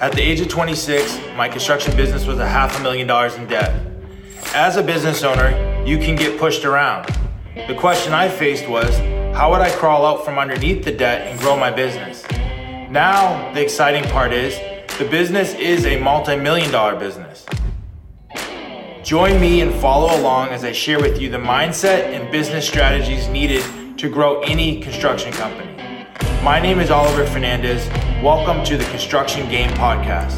At the age of 26, my construction business was a half a million dollars in debt. As a business owner, you can get pushed around. The question I faced was how would I crawl out from underneath the debt and grow my business? Now, the exciting part is the business is a multi million dollar business. Join me and follow along as I share with you the mindset and business strategies needed to grow any construction company. My name is Oliver Fernandez. Welcome to the Construction Game Podcast.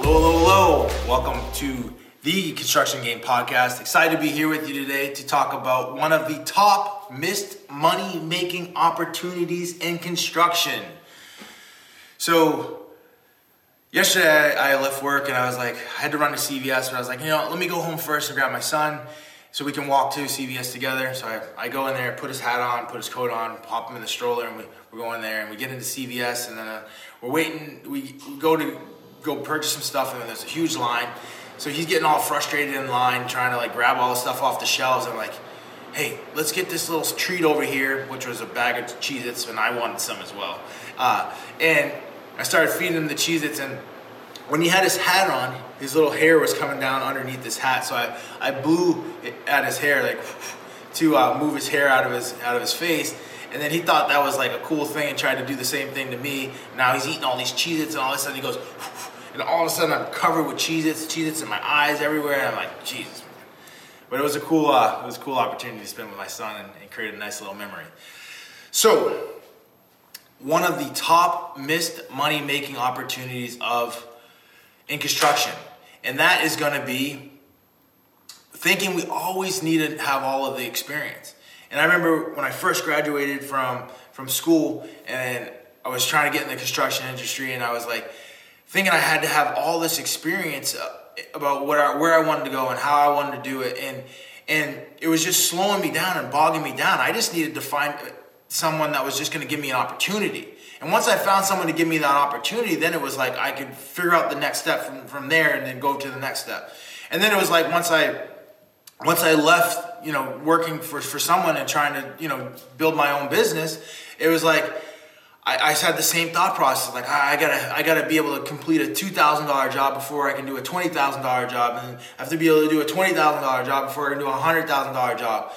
Hello, hello, hello. Welcome to the Construction Game Podcast. Excited to be here with you today to talk about one of the top missed money making opportunities in construction. So, yesterday I left work and I was like, I had to run to CVS, but I was like, you know, let me go home first and grab my son so we can walk to CVS together. So I, I go in there, put his hat on, put his coat on, pop him in the stroller, and we, we're going there. And we get into CVS, and then uh, we're waiting. We, go to go purchase some stuff, and then there's a huge line. So he's getting all frustrated in line, trying to like grab all the stuff off the shelves. I'm like, hey, let's get this little treat over here, which was a bag of Cheez-Its, and I wanted some as well. Uh, and I started feeding him the Cheez-Its, and when he had his hat on, his little hair was coming down underneath his hat. So I, I blew at his hair like to uh, move his hair out of his out of his face. And then he thought that was like a cool thing and tried to do the same thing to me. Now he's eating all these Cheez-Its and all of a sudden he goes, and all of a sudden I'm covered with Cheez-Its, Cheez-Its in my eyes everywhere. And I'm like, Jesus. But it was a cool, uh, it was a cool opportunity to spend with my son and, and create a nice little memory. So, one of the top missed money making opportunities of in construction. And that is going to be thinking we always need to have all of the experience. And I remember when I first graduated from from school and I was trying to get in the construction industry and I was like thinking I had to have all this experience uh, about what I, where I wanted to go and how I wanted to do it and and it was just slowing me down and bogging me down. I just needed to find someone that was just going to give me an opportunity. And once I found someone to give me that opportunity, then it was like I could figure out the next step from, from there and then go to the next step. And then it was like once I once I left, you know, working for, for someone and trying to, you know, build my own business, it was like I, I had the same thought process. Like I, I gotta I gotta be able to complete a two thousand dollar job before I can do a twenty thousand dollar job, and I have to be able to do a twenty thousand dollar job before I can do a hundred thousand dollar job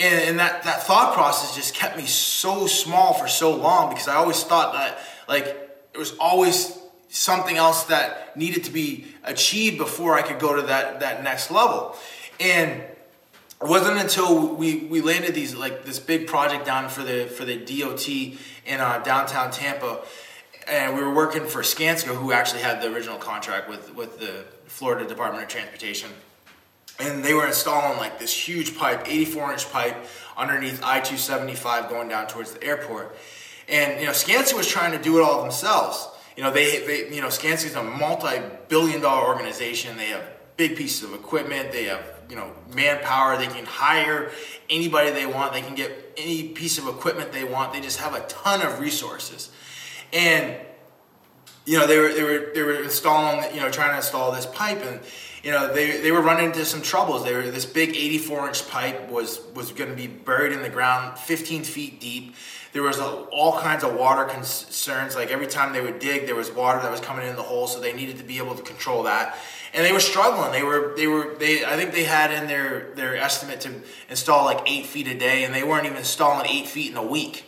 and, and that, that thought process just kept me so small for so long because I always thought that like it was always something else that needed to be achieved before I could go to that that next level. And it wasn't until we, we landed these like this big project down for the for the DOT in uh, downtown Tampa, and we were working for Skanska, who actually had the original contract with with the Florida Department of Transportation and they were installing like this huge pipe, 84 inch pipe underneath I-275 going down towards the airport. And you know, Skanska was trying to do it all themselves. You know, they, they you know, Skanska is a multi-billion dollar organization. They have big pieces of equipment. They have you know manpower. They can hire anybody they want. They can get any piece of equipment they want. They just have a ton of resources. And you know, they were they were they were installing you know trying to install this pipe and you know, they, they were running into some troubles. They were, this big 84 inch pipe was, was going to be buried in the ground 15 feet deep. There was a, all kinds of water concerns. Like every time they would dig, there was water that was coming in the hole, so they needed to be able to control that. And they were struggling. They were, they were, they. I think they had in their their estimate to install like eight feet a day, and they weren't even installing eight feet in a week.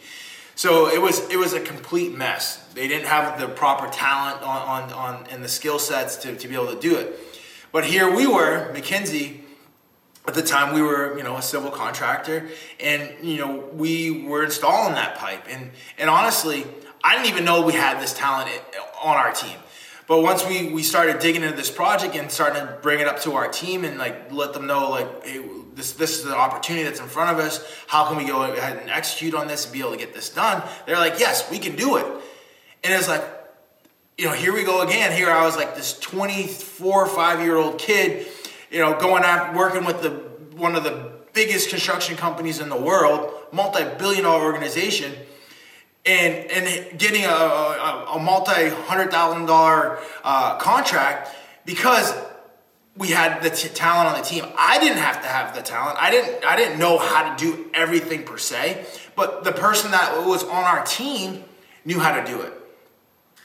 So it was it was a complete mess. They didn't have the proper talent on on, on and the skill sets to, to be able to do it. But here we were, McKinsey, at the time we were, you know, a civil contractor, and you know, we were installing that pipe. And and honestly, I didn't even know we had this talent on our team. But once we, we started digging into this project and starting to bring it up to our team and like let them know like hey this this is the opportunity that's in front of us. How can we go ahead and execute on this and be able to get this done? They're like, yes, we can do it. And it's like, you know, here we go again. Here I was like this 24, five year old kid, you know, going out working with the one of the biggest construction companies in the world, multi billion dollar organization, and and getting a, a, a multi hundred thousand dollar uh, contract because we had the t- talent on the team. I didn't have to have the talent. I didn't I didn't know how to do everything per se, but the person that was on our team knew how to do it.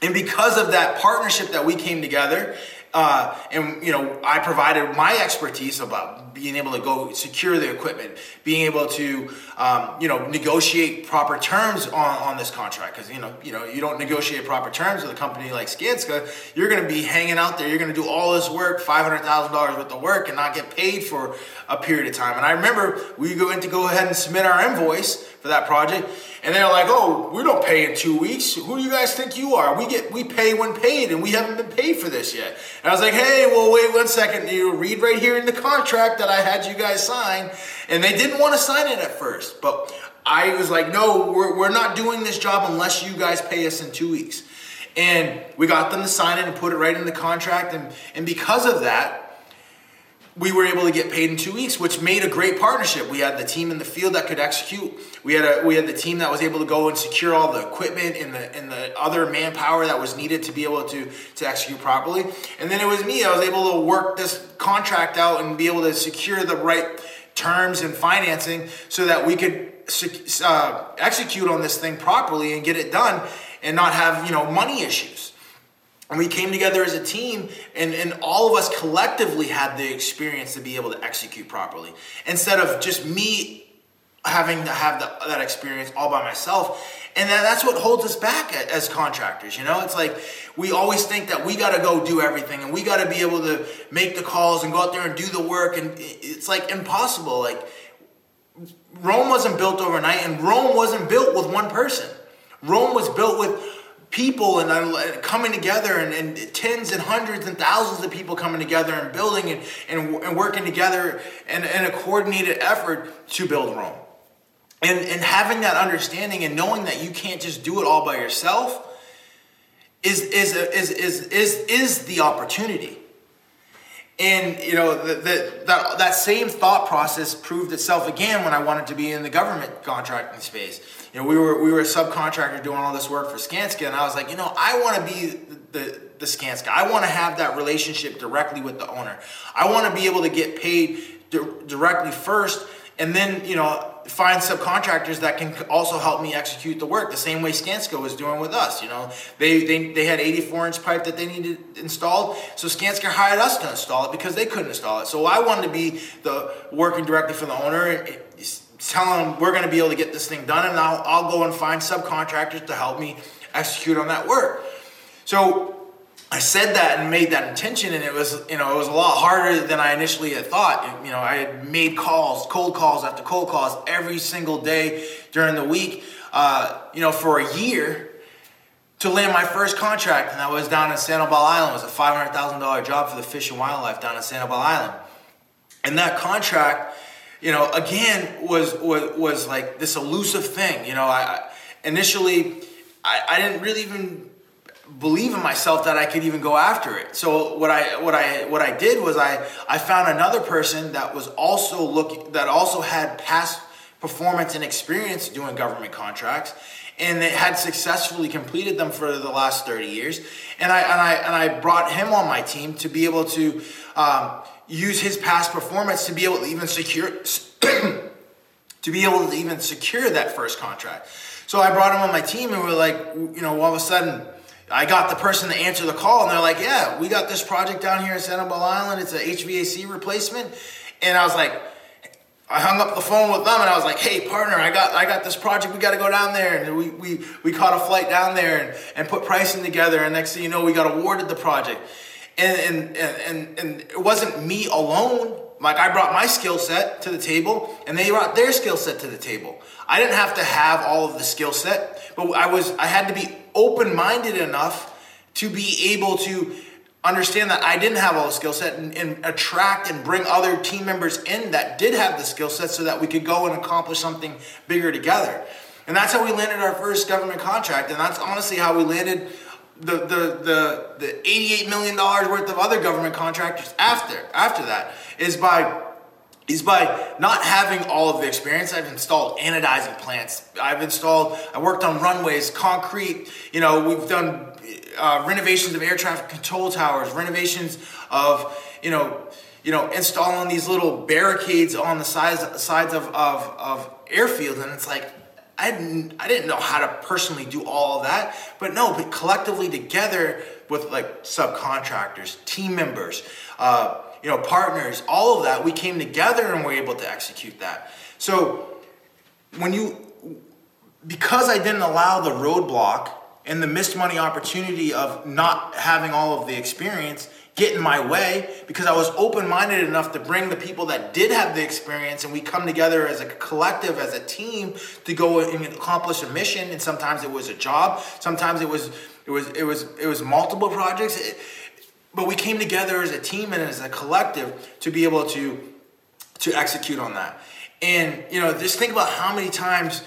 And because of that partnership that we came together uh, and you know, I provided my expertise about being able to go secure the equipment, being able to um, you know negotiate proper terms on, on this contract. Because you know, you know, you don't negotiate proper terms with a company like Skanska, you're going to be hanging out there. You're going to do all this work, five hundred thousand dollars worth of work, and not get paid for a period of time. And I remember we went to go ahead and submit our invoice for that project and they're like, "Oh, we don't pay in two weeks. Who do you guys think you are? We get we pay when paid, and we haven't been paid for this yet." And I was like, "Hey, well, wait one second. You read right here in the contract that I had you guys sign." And they didn't want to sign it at first, but I was like, "No, we're we're not doing this job unless you guys pay us in two weeks." And we got them to sign it and put it right in the contract, and and because of that we were able to get paid in two weeks, which made a great partnership. We had the team in the field that could execute. We had a we had the team that was able to go and secure all the equipment and the and the other manpower that was needed to be able to to execute properly. And then it was me. I was able to work this contract out and be able to secure the right terms and financing so that we could uh, execute on this thing properly and get it done and not have you know money issues. And we came together as a team, and, and all of us collectively had the experience to be able to execute properly. Instead of just me having to have the, that experience all by myself. And that, that's what holds us back as contractors. You know, it's like we always think that we got to go do everything and we got to be able to make the calls and go out there and do the work. And it's like impossible. Like Rome wasn't built overnight, and Rome wasn't built with one person. Rome was built with people and uh, coming together and, and, tens and hundreds and thousands of people coming together and building and, and, and working together in, in a coordinated effort to build Rome. And, and having that understanding and knowing that you can't just do it all by yourself is, is, is, is, is, is the opportunity. And you know the, the, that that same thought process proved itself again when I wanted to be in the government contracting space. You know, we were we were a subcontractor doing all this work for Skanska, and I was like, you know, I want to be the the Skanska. I want to have that relationship directly with the owner. I want to be able to get paid di- directly first, and then you know find subcontractors that can also help me execute the work the same way Skanska was doing with us. You know, they they, they had 84 inch pipe that they needed installed, so Skanska hired us to install it because they couldn't install it. So I wanted to be the working directly for the owner. Telling them we're going to be able to get this thing done, and I'll, I'll go and find subcontractors to help me execute on that work. So I said that and made that intention, and it was, you know, it was a lot harder than I initially had thought. You know, I had made calls, cold calls after cold calls every single day during the week, uh, you know, for a year to land my first contract, and that was down in Sanibel Island. It was a five hundred thousand dollar job for the Fish and Wildlife down in Sanibel Island, and that contract, you know, again was was was like this elusive thing. You know, I initially I, I didn't really even believe in myself that I could even go after it. So what I what I what I did was I I found another person that was also looking that also had past performance and experience doing government contracts and they had successfully completed them for the last 30 years and I and I and I brought him on my team to be able to um, use his past performance to be able to even secure to be able to even secure that first contract. So I brought him on my team and we're like you know all of a sudden I got the person to answer the call, and they're like, "Yeah, we got this project down here in Sanibel Island. It's a HVAC replacement." And I was like, I hung up the phone with them, and I was like, "Hey, partner, I got I got this project. We got to go down there." And we we we caught a flight down there and, and put pricing together. And next thing you know, we got awarded the project. And and and and it wasn't me alone. Like I brought my skill set to the table, and they brought their skill set to the table. I didn't have to have all of the skill set, but I was I had to be open minded enough to be able to understand that I didn't have all the skill set and, and, attract and bring other team members in that did have the skill set so that we could go and accomplish something bigger together. And that's how we landed our first government contract. And that's honestly how we landed the, the, the, the $88 million worth of other government contractors after, after that is by is by not having all of the experience. I've installed anodizing plants. I've installed, I worked on runways, concrete, you know, we've done uh, renovations of air traffic control towers, renovations of you know you know installing these little barricades on the sides sides of of, of airfields, and it's like I didn't, I didn't know how to personally do all of that, but no, but collectively together with like subcontractors, team members, uh, you know, partners, all of that, we came together and were able to execute that. So when you, because I didn't allow the roadblock and the missed money opportunity of not having all of the experience get in my way because I was open minded enough to bring the people that did have the experience and we come together as a collective, as a team to go and accomplish a mission. And sometimes it was a job, sometimes it was it was it was it was multiple projects. It, but we came together as a team and as a collective to be able to to execute on that. And you know, just think about how many times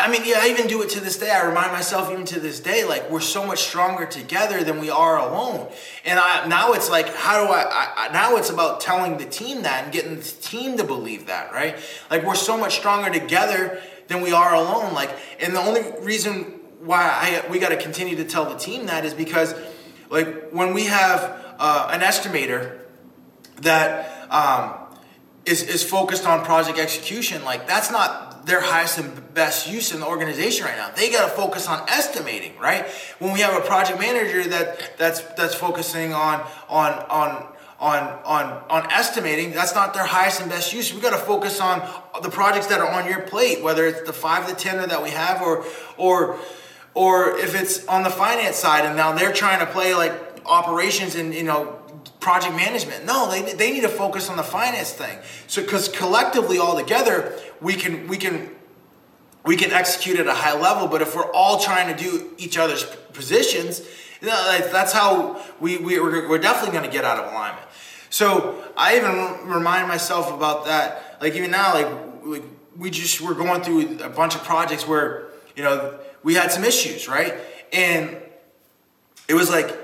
I mean, yeah, I even do it to this day. I remind myself even to this day, like we're so much stronger together than we are alone. And I, now it's like, how do I, I, Now it's about telling the team that and getting the team to believe that, right? Like we're so much stronger together than we are alone. Like, and the only reason why I we got to continue to tell the team that is because, like, when we have uh, an estimator that um, is is focused on project execution, like that's not their highest and best use in the organization right now. They got to focus on estimating, right? When we have a project manager that that's that's focusing on on on on on on estimating, that's not their highest and best use. We got to focus on the projects that are on your plate, whether it's the five to ten that we have, or or or if it's on the finance side, and now they're trying to play like operations and you know project management. No, they, they need to focus on the finance thing. So because collectively all together, we can we can we can execute at a high level. But if we're all trying to do each other's positions, you know, that's how we, we we're, we're definitely going to get out of alignment. So I even remind myself about that. Like even now, like, like we just we're going through a bunch of projects where you know we had some issues, right? And it was like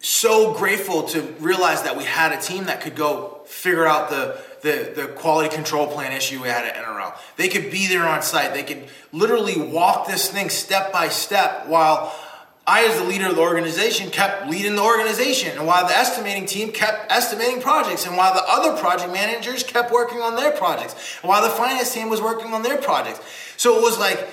so grateful to realize that we had a team that could go figure out the, the, the quality control plan issue we had at NRL. They could be there on site. They could literally walk this thing step by step while I, as the leader of the organization, kept leading the organization. And while the estimating team kept estimating projects, and while the other project managers kept working on their projects, and while the finance team was working on their projects. So it was like,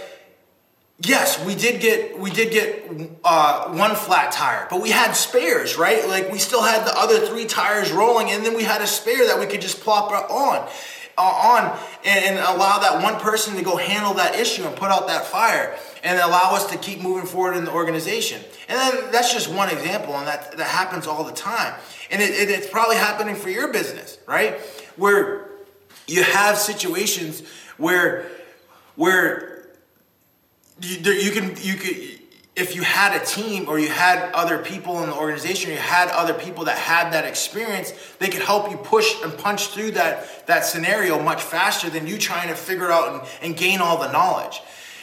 Yes, we did get we did get uh, one flat tire, but we had spares, right? Like we still had the other three tires rolling, and then we had a spare that we could just plop on, uh, on, and, and allow that one person to go handle that issue and put out that fire, and allow us to keep moving forward in the organization. And then that's just one example, and that that happens all the time, and it, it, it's probably happening for your business, right? Where you have situations where where you, there, you can you could if you had a team or you had other people in the organization, you had other people that had that experience, they could help you push and punch through that that scenario much faster than you trying to figure out and, and gain all the knowledge.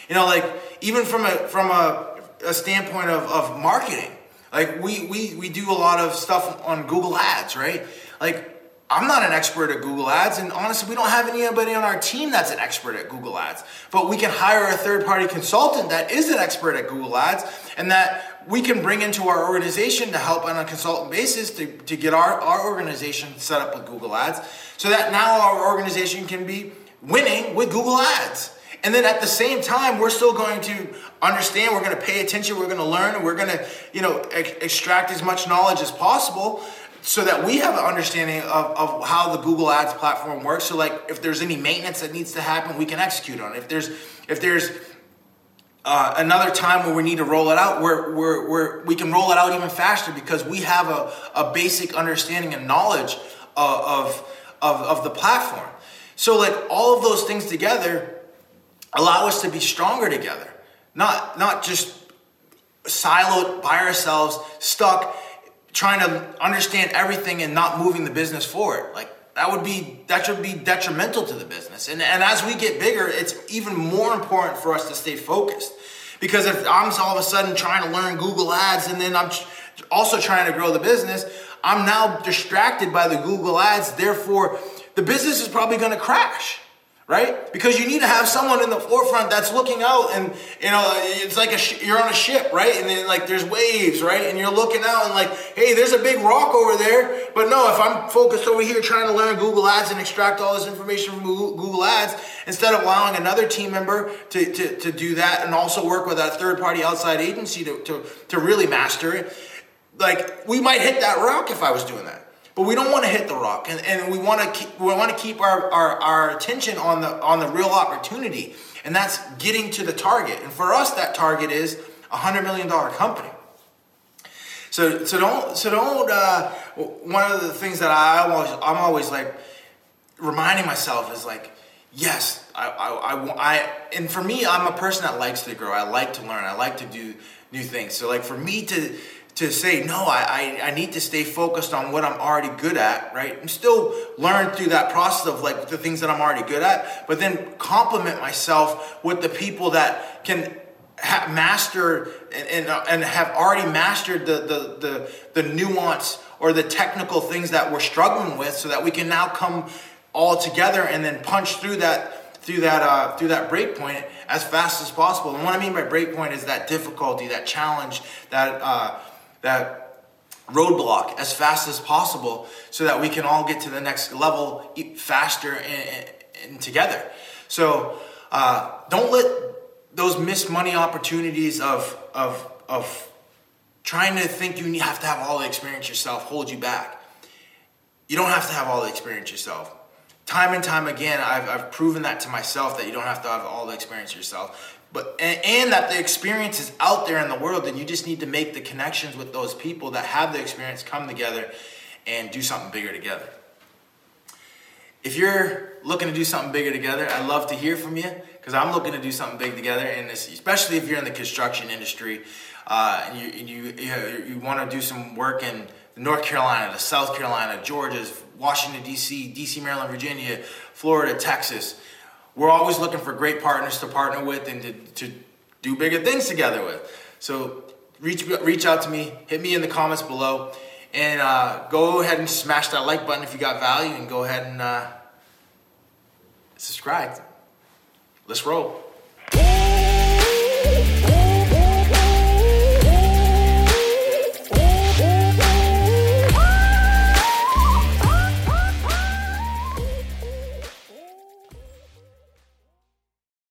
You know, like even from a from a, a standpoint of, of marketing, like we, we we do a lot of stuff on Google Ads, right? Like I'm not an expert at Google Ads, and honestly, we don't have anybody on our team that's an expert at Google Ads. But we can hire a third party consultant that is an expert at Google Ads and that we can bring into our organization to help on a consultant basis to, to get our, our organization set up with Google Ads so that now our organization can be winning with Google Ads. And then at the same time, we're still going to understand, we're going to pay attention, we're going to learn, and we're going to, you know, extract as much knowledge as possible so that we have an understanding of, of how the Google Ads platform works. So like if there's any maintenance that needs to happen, we can execute on it. If there's if there's uh, another time where we need to roll it out, we're, we're, we're, we can roll it out even faster because we have a, a basic understanding and knowledge of, of, of the platform. So like all of those things together allow us to be stronger together, not, not just siloed by ourselves, stuck trying to understand everything and not moving the business forward. Like that would be that should be detrimental to the business. And and as we get bigger, it's even more important for us to stay focused. Because if I'm all of a sudden trying to learn Google Ads and then I'm also trying to grow the business, I'm now distracted by the Google Ads. Therefore, the business is probably going to crash. Right? Because you need to have someone in the forefront that's looking out, and you know, it's like a sh- you're on a ship, right? And then like there's waves, right? And you're looking out and like, hey, there's a big rock over there. But no, if I'm focused over here trying to learn Google Ads and extract all this information from Google Ads, instead of allowing another team member to, to, to do that and also work with a third party outside agency to, to, to really master it, like we might hit that rock if I was doing that. But we don't want to hit the rock, and, and we want to keep we want to keep our, our, our attention on the on the real opportunity, and that's getting to the target. And for us, that target is a hundred million dollar company. So so don't so don't. Uh, one of the things that I always I'm always like reminding myself is like, yes, I, I, I, I and for me, I'm a person that likes to grow. I like to learn. I like to do new things. So like for me to to say no I, I, I need to stay focused on what i'm already good at right and still learn through that process of like the things that i'm already good at but then complement myself with the people that can ha- master and, and, uh, and have already mastered the, the, the, the nuance or the technical things that we're struggling with so that we can now come all together and then punch through that through that uh, through that break point as fast as possible. And what I mean by break point is that difficulty, that challenge, that uh, that roadblock as fast as possible so that we can all get to the next level faster and, and together. So uh, don't let those missed money opportunities of, of, of trying to think you have to have all the experience yourself hold you back. You don't have to have all the experience yourself. Time and time again, I've, I've proven that to myself that you don't have to have all the experience yourself but and, and, that the experience is out there in the world and you just need to make the connections with those people that have the experience come together and do something bigger together. If you're looking to do something bigger together i'd love to hear from you because i'm looking to do something big together and especially if you're in the construction industry uh, and you, you, you, you want to do some work in north carolina the south carolina georgia washington d.c d.c maryland virginia florida texas we're always looking for great partners to partner with and to, to do bigger things together with. So reach reach out to me, hit me in the comments below, and uh, go ahead and smash that like button if you got value, and go ahead and uh, subscribe. Let's roll.